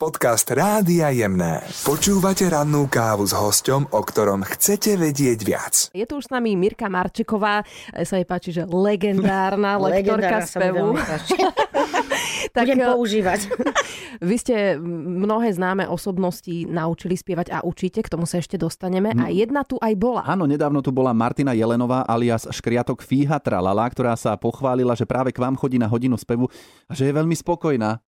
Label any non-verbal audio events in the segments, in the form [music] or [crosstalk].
Podcast Rádia Jemné. Počúvate rannú kávu s hosťom, o ktorom chcete vedieť viac. Je tu už s nami Mirka Marčeková, e, sa jej páči, že legendárna [laughs] lektorka spevu. [laughs] Tak, Budem e, používať. [laughs] Vy ste mnohé známe osobnosti naučili spievať a učíte, k tomu sa ešte dostaneme. A jedna tu aj bola. Áno, nedávno tu bola Martina Jelenová alias Škriatok Fíha Tralala, ktorá sa pochválila, že práve k vám chodí na hodinu spevu a že je veľmi spokojná.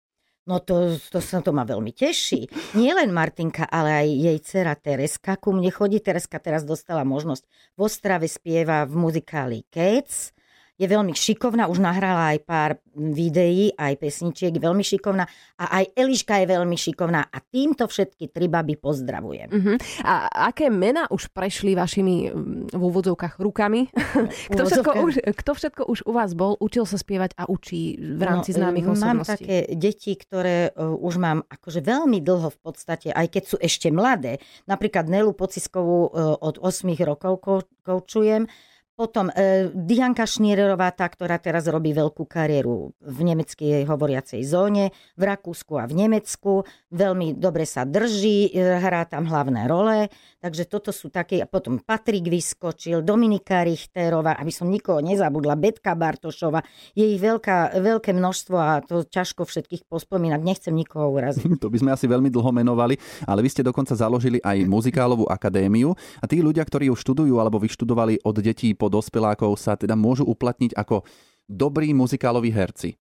No to, to sa to ma veľmi teší. Nie len Martinka, ale aj jej dcera Tereska. Ku mne chodí. Tereska teraz dostala možnosť. V Ostrave spieva v muzikáli Cats. Je veľmi šikovná, už nahrala aj pár videí, aj pesničiek, veľmi šikovná. A aj Eliška je veľmi šikovná. A týmto všetky tri baby pozdravujem. Uh-huh. A aké mená už prešli vašimi mm, v úvodzovkách rukami? kto, všetko už, kto všetko už u vás bol, učil sa spievať a učí v rámci No, známych Mám osobností? také deti, ktoré uh, už mám akože veľmi dlho v podstate, aj keď sú ešte mladé. Napríklad Nelu Pociskovú uh, od 8 rokov ko- koučujem. Potom uh, Dianka Šniererová, tá, ktorá teraz robí veľkú kariéru v nemeckej hovoriacej zóne, v Rakúsku a v Nemecku. Veľmi dobre sa drží, e, hrá tam hlavné role. Takže toto sú také. Potom Patrik vyskočil, Dominika Richterová, aby som nikoho nezabudla, Betka Bartošova. Je ich veľká, veľké množstvo a to ťažko všetkých pospomínať. Nechcem nikoho uraziť. [laughs] To by sme asi veľmi dlho menovali, ale vy ste dokonca založili aj muzikálovú akadémiu a tí ľudia, ktorí ju študujú alebo vyštudovali od detí po dospelákov, sa teda môžu uplatniť ako dobrí muzikáloví herci.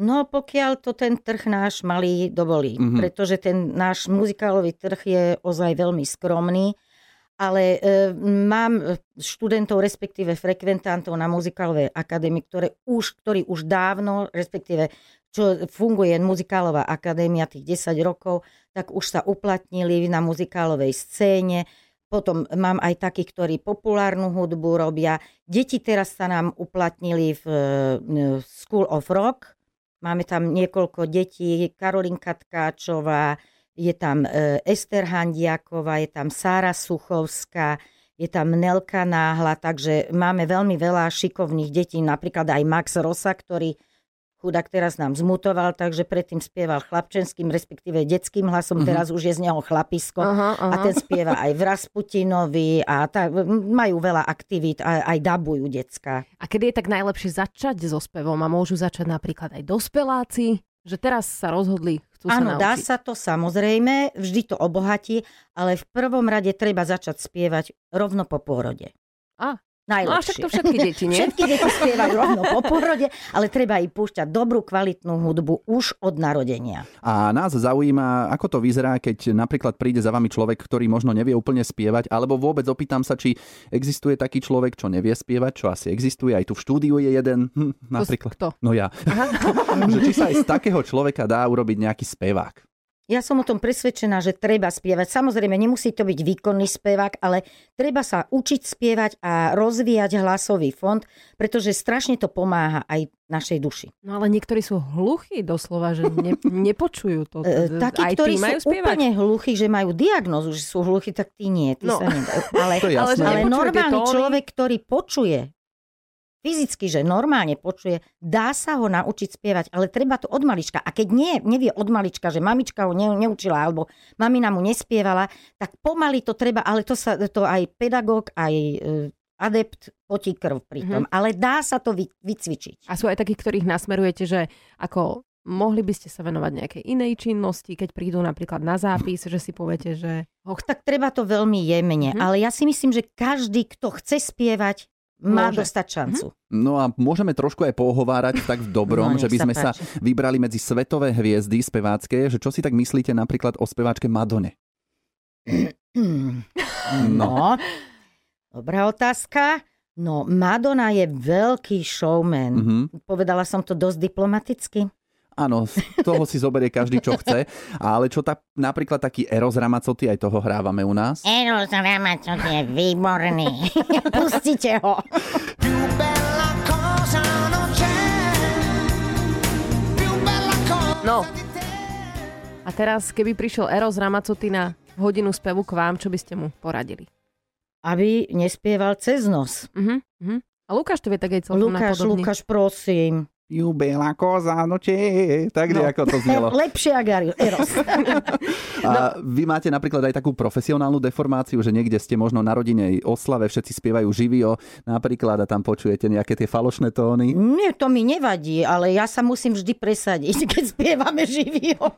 No pokiaľ to ten trh náš malý dovolí, Mhm. pretože ten náš muzikálový trh je ozaj veľmi skromný, ale e, mám študentov, respektíve frekventantov na muzikálovej akadémii, ktoré už, ktorí už dávno, respektíve čo funguje muzikálová akadémia tých 10 rokov, tak už sa uplatnili na muzikálovej scéne. Potom mám aj takých, ktorí populárnu hudbu robia. Deti teraz sa nám uplatnili v e, School of Rock. Máme tam niekoľko detí. Karolinka Tkáčová, je tam e, Ester Handiaková, je tam Sára Suchovská, je tam Nelka Náhla, takže máme veľmi veľa šikovných detí, napríklad aj Max Rosa, ktorý chudák teraz nám zmutoval, takže predtým spieval chlapčenským, respektíve detským hlasom, teraz už je z neho chlapisko. Aha, A aha. ten spieva aj v Rasputinovi a tak, majú veľa aktivít, aj, aj dabujú decka. A kedy je tak najlepšie začať so spevom a môžu začať napríklad aj dospeláci? Že teraz sa rozhodli, chcú Áno, sa dá naučiť. sa to samozrejme, vždy to obohatí, ale v prvom rade treba začať spievať rovno po pôrode. Á, Najlepšie. No a však to všetky deti, nie? Všetky deti spievajú rovno po pôrode, ale treba ich púšťať dobrú, kvalitnú hudbu už od narodenia. A nás zaujíma, ako to vyzerá, keď napríklad príde za vami človek, ktorý možno nevie úplne spievať, alebo vôbec opýtam sa, či existuje taký človek, čo nevie spievať, čo asi existuje. Aj tu v štúdiu je jeden, hm, napríklad. Kto? No ja. [laughs] že či sa aj z takého človeka dá urobiť nejaký spevák. Ja som o tom presvedčená, že treba spievať. Samozrejme, nemusí to byť výkonný spevák, ale treba sa učiť spievať a rozvíjať hlasový fond, pretože strašne to pomáha aj našej duši. No ale niektorí sú hluchí doslova, že ne, [laughs] nepočujú to. E, takí, aj ktorí majú sú spievať? úplne hluchí, že majú diagnózu, že sú hluchí, tak tí nie, tí No. sa. [laughs] Ale, To Ale ale normálny tóny? človek, ktorý počuje, fyzicky, že normálne počuje, dá sa ho naučiť spievať, ale treba to od malička. A keď nie, nevie od malička, že mamička ho ne, neučila, alebo mamina mu nespievala, tak pomaly to treba, ale to, sa, to aj pedagóg, aj e, adept potí krv pri tom. Mhm. Ale dá sa to vy, vycvičiť. A sú aj takí, ktorých nasmerujete, že ako mohli by ste sa venovať nejakej inej činnosti, keď prídu napríklad na zápis, že si poviete, že ho ch- Tak treba to veľmi jemne. Mhm. Ale ja si myslím, že každý, kto chce spievať, má Môže. dostať šancu. No a môžeme trošku aj pohovárať tak v dobrom, No, že by sa sme sa páči. vybrali medzi svetové hviezdy spevácké, že čo si tak myslíte napríklad o speváčke Madone? Hmm. [clears throat] No, dobrá otázka. No, Madonna je veľký showman. Mhm. Povedala som to dosť diplomaticky. Áno, z toho si zoberie každý, čo chce. Ale čo tá, napríklad taký Eros Ramazzotti, aj toho hrávame u nás. Eros Ramazzotti je výborný. [laughs] Pustite ho. No. A teraz, keby prišiel Eros Ramazzotti na hodinu spevu k vám, čo by ste mu poradili? Aby nespieval cez nos. Uh-huh, uh-huh. A Lukáš to vie tak aj celkom Lukáš, napodobne. Lukáš, prosím. Jubela koza, no či, tak no. ako to znelo. [laughs] Lepšie ako Eros. [laughs] A vy máte napríklad aj takú profesionálnu deformáciu, že niekde ste možno na rodinej oslave, všetci spievajú živio napríklad a tam počujete nejaké tie falošné tóny? Nie, to mi nevadí, ale ja sa musím vždy presadiť, [laughs] keď spievame živio.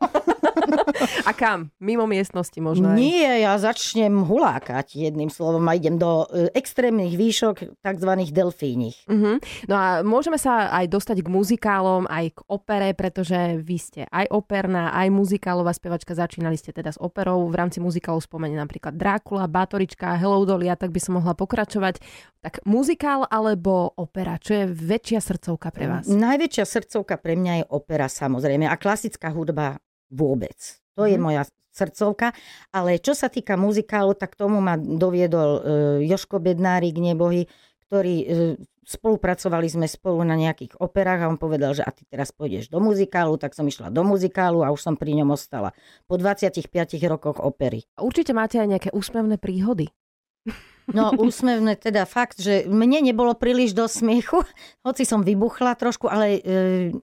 [laughs] a kam? Mimo miestnosti možno aj? Nie, ja začnem hulákať jedným slovom a idem do e, extrémnych výšok, tzv. delfíních. Uh-huh. No a môžeme sa aj dostať k muzikálom, aj k opere, pretože vy ste aj operná, aj muzikálová spevačka. Začínali ste teda s operou. V rámci muzikálov spomeniem napríklad Drákula, Bátorička, Hello Dolly a tak by som mohla pokračovať. Tak muzikál alebo opera? Čo je väčšia srdcovka pre vás? Najväčšia srdcovka pre mňa je opera samozrejme a klasická hudba vôbec. To je mm. moja srdcovka. Ale čo sa týka muzikálu, tak tomu ma doviedol uh, Joško Bednárik, nebohy, ktorý uh, spolupracovali sme spolu na nejakých operách a on povedal, že a ty teraz pôjdeš do muzikálu, tak som išla do muzikálu a už som pri ňom ostala. Po 25 rokoch opery. Určite máte aj nejaké úsmevné príhody. [laughs] No úsmevné teda fakt, že mne nebolo príliš do smiechu, [laughs] hoci som vybuchla trošku, ale e,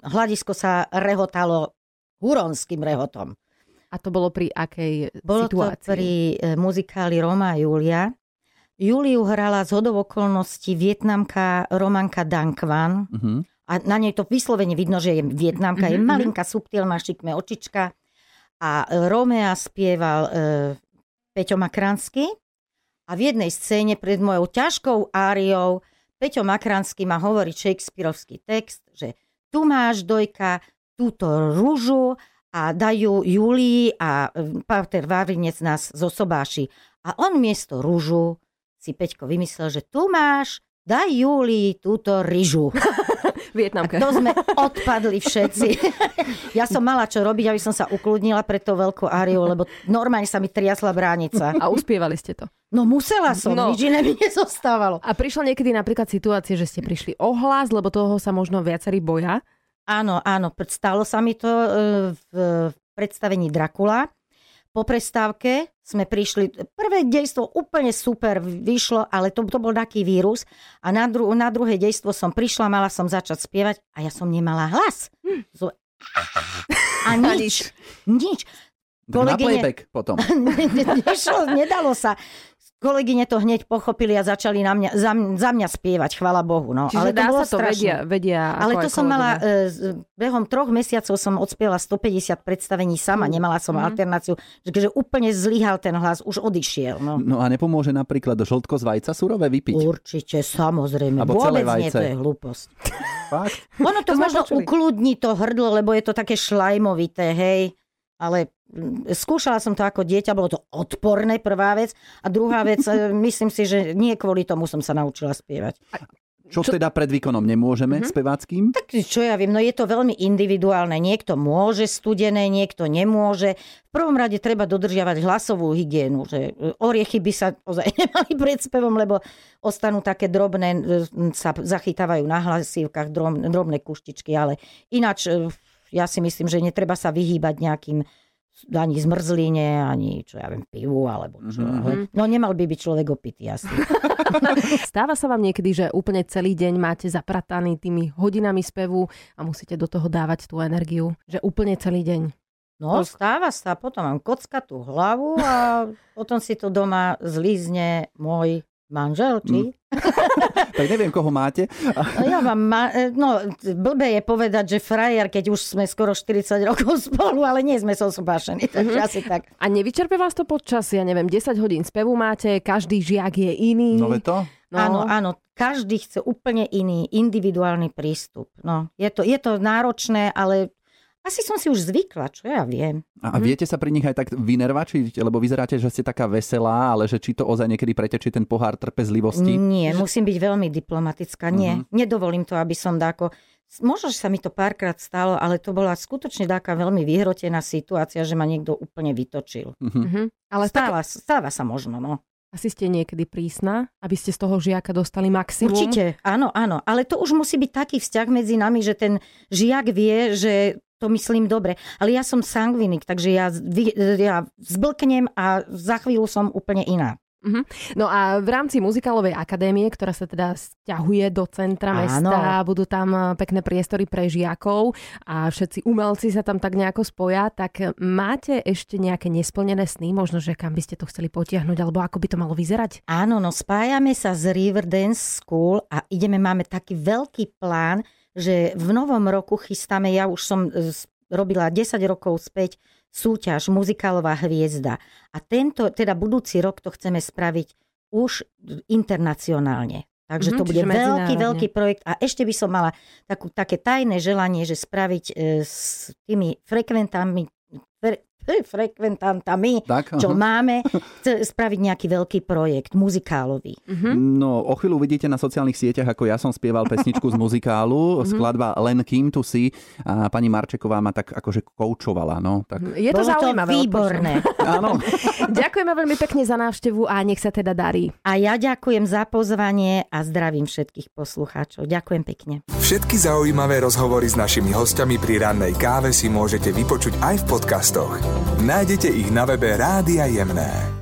hľadisko sa rehotalo huronským rehotom. A to bolo pri akej bolo situácii? Bolo to pri e, muzikáli Roma a Julia. Juliu hrala z hodov okolností vietnamka Romanka Dankvan. Uh-huh. A na nej to vyslovene vidno, že je vietnamka. Uh-huh. Je mhm, mhm. malinká, subtilná, šikme očička. A Romea spieval e, Peťo Makransky. A v jednej scéne pred mojou ťažkou áriou Peťo Makransky má hovoriť Shakespeareovský text, že tu máš dojka túto rúžu a dajú Julii a e, Pater Vavrinec nás zosobáši. A on miesto rúžu si Peťko vymyslel, že tu máš, daj Júlii túto ryžu. [laughs] Vietnamka. To sme odpadli všetci. [laughs] ja som mala čo robiť, aby som sa ukludnila pre to veľkú áriu, lebo normálne sa mi triasla bránica. A uspievali ste to? No musela som, no. nič iné mi nezostávalo. A prišla niekedy napríklad situácie, že ste prišli o hlas, lebo toho sa možno viacerí boja? Áno, áno, stalo sa mi to e, v predstavení Drakula po prestávke sme prišli, prvé dejstvo úplne super vyšlo, ale to, to bol taký vírus. A na, dru, na druhé dejstvo som prišla, mala som začať spievať a ja som nemala hlas. Hm. A nič, nič. Kolegyne... Na playback potom. [laughs] Nešlo, nedalo sa kolegyne to hneď pochopili a začali na mňa, za, za mňa spievať, chvala Bohu. No. Čiže Ale to dá bolo sa to vedia, vedia Ale to som mala, e, behom troch mesiacov som odspiela 150 predstavení sama, mm. nemala som mm. alternáciu, že, že úplne zlyhal ten hlas, už odišiel. No, no a nepomôže napríklad žltko z vajca surové vypiť? Určite, samozrejme. Abo Vôbec nie, to je hlúposť. Fakt? Ono to, to možno ukludní to hrdlo, lebo je to také šlajmovité, hej. Ale skúšala som to ako dieťa, bolo to odporné, prvá vec. A druhá vec, e, [laughs] myslím si, že nie kvôli tomu som sa naučila spievať. Čo, čo teda pred výkonom nemôžeme mm-hmm. speváckým? Tak čo ja viem, no je to veľmi individuálne. Niekto môže studené, niekto nemôže. V prvom rade treba dodržiavať hlasovú hygienu, že e, oriechy by sa ozaj [laughs] nemali pred spevom, lebo ostanú také drobné, e, sa zachytávajú na hlasívkach drobné kuštičky, ale ináč ja si myslím, že netreba sa vyhýbať nejakým ani zmrzline, ani čo ja viem, pivu alebo čo. Mm-hmm. Ale, no nemal by byť človek opitý asi. [laughs] Stáva sa vám niekedy, že úplne celý deň máte zaprataný tými hodinami spevu a musíte do toho dávať tú energiu? Že úplne celý deň? No, stáva sa, potom mám tú hlavu a [laughs] potom si to doma zlízne môj manžel, či? Mm. [laughs] tak neviem, koho máte. no, ja vám ma, e, no, blbé je povedať, že frajer, keď už sme skoro 40 rokov [laughs] spolu, ale nie sme sosobášení, takže mm-hmm. asi tak. A nevyčerpe vás to počas, ja neviem, 10 hodín spevu máte, každý žiak je iný. No to? No. Áno, áno, každý chce úplne iný, individuálny prístup. No, je to, je to náročné, ale asi som si už zvykla, čo ja viem. A, a mhm. viete sa pri nich aj tak vynervačiť? Lebo vyzeráte, že ste taká veselá, ale že či to ozaj niekedy pretečí ten pohár trpezlivosti? Nie, musím byť veľmi diplomatická. Nie, uh-huh. nedovolím to, aby som dáko... Možno, že sa mi to párkrát stalo, ale to bola skutočne taká veľmi vyhrotená situácia, že ma niekto úplne vytočil. Uh-huh. Uh-huh. Ale stáva, tak... stáva sa možno, no. Asi ste niekedy prísna, aby ste z toho žiaka dostali maximum? Určite, áno, áno. Ale to už musí byť taký vzťah medzi nami, že ten žiak vie, že to myslím dobre. Ale ja som sangvinik, takže ja, ja zblknem a za chvíľu som úplne iná. Uh-huh. No a v rámci muzikálovej akadémie, ktorá sa teda stiahuje do centra Áno. mesta, budú tam eh, pekné priestory pre žiakov a všetci umelci sa tam tak nejako spoja, tak máte ešte nejaké nesplnené sny, možno, že kam by ste to chceli potiahnuť, alebo ako by to malo vyzerať? Áno, no spájame sa z Riverdance School a ideme, máme taký veľký plán, že v novom roku chystáme, ja už som e, robila 10 rokov späť súťaž Muzikálová hviezda. A tento, teda budúci rok to chceme spraviť už internacionálne. Takže Mhm, to bude čiže veľký, veľký projekt. A ešte by som mala takú, také tajné želanie, že spraviť e, s tými frekventami, fre, frekventantami, Tak, čo aha. máme, chce spraviť nejaký veľký projekt, muzikálový. Uh-huh. No, o chvíľu vidíte na sociálnych sieťach, ako ja som spieval pesničku z muzikálu, skladba Len Kým tu si a pani Marčeková ma tak akože koučovala, no. Tak, Je to Bolo zaujímavé. to výborné. [laughs] áno. [laughs] Ďakujeme veľmi pekne za návštevu a nech sa teda darí. A ja ďakujem za pozvanie a zdravím všetkých poslucháčov. Ďakujem pekne. Všetky zaujímavé rozhovory s našimi hostiami pri rannej káve si môžete vypočuť aj v podcastoch. Nájdete ich na webe Rádia Jemné.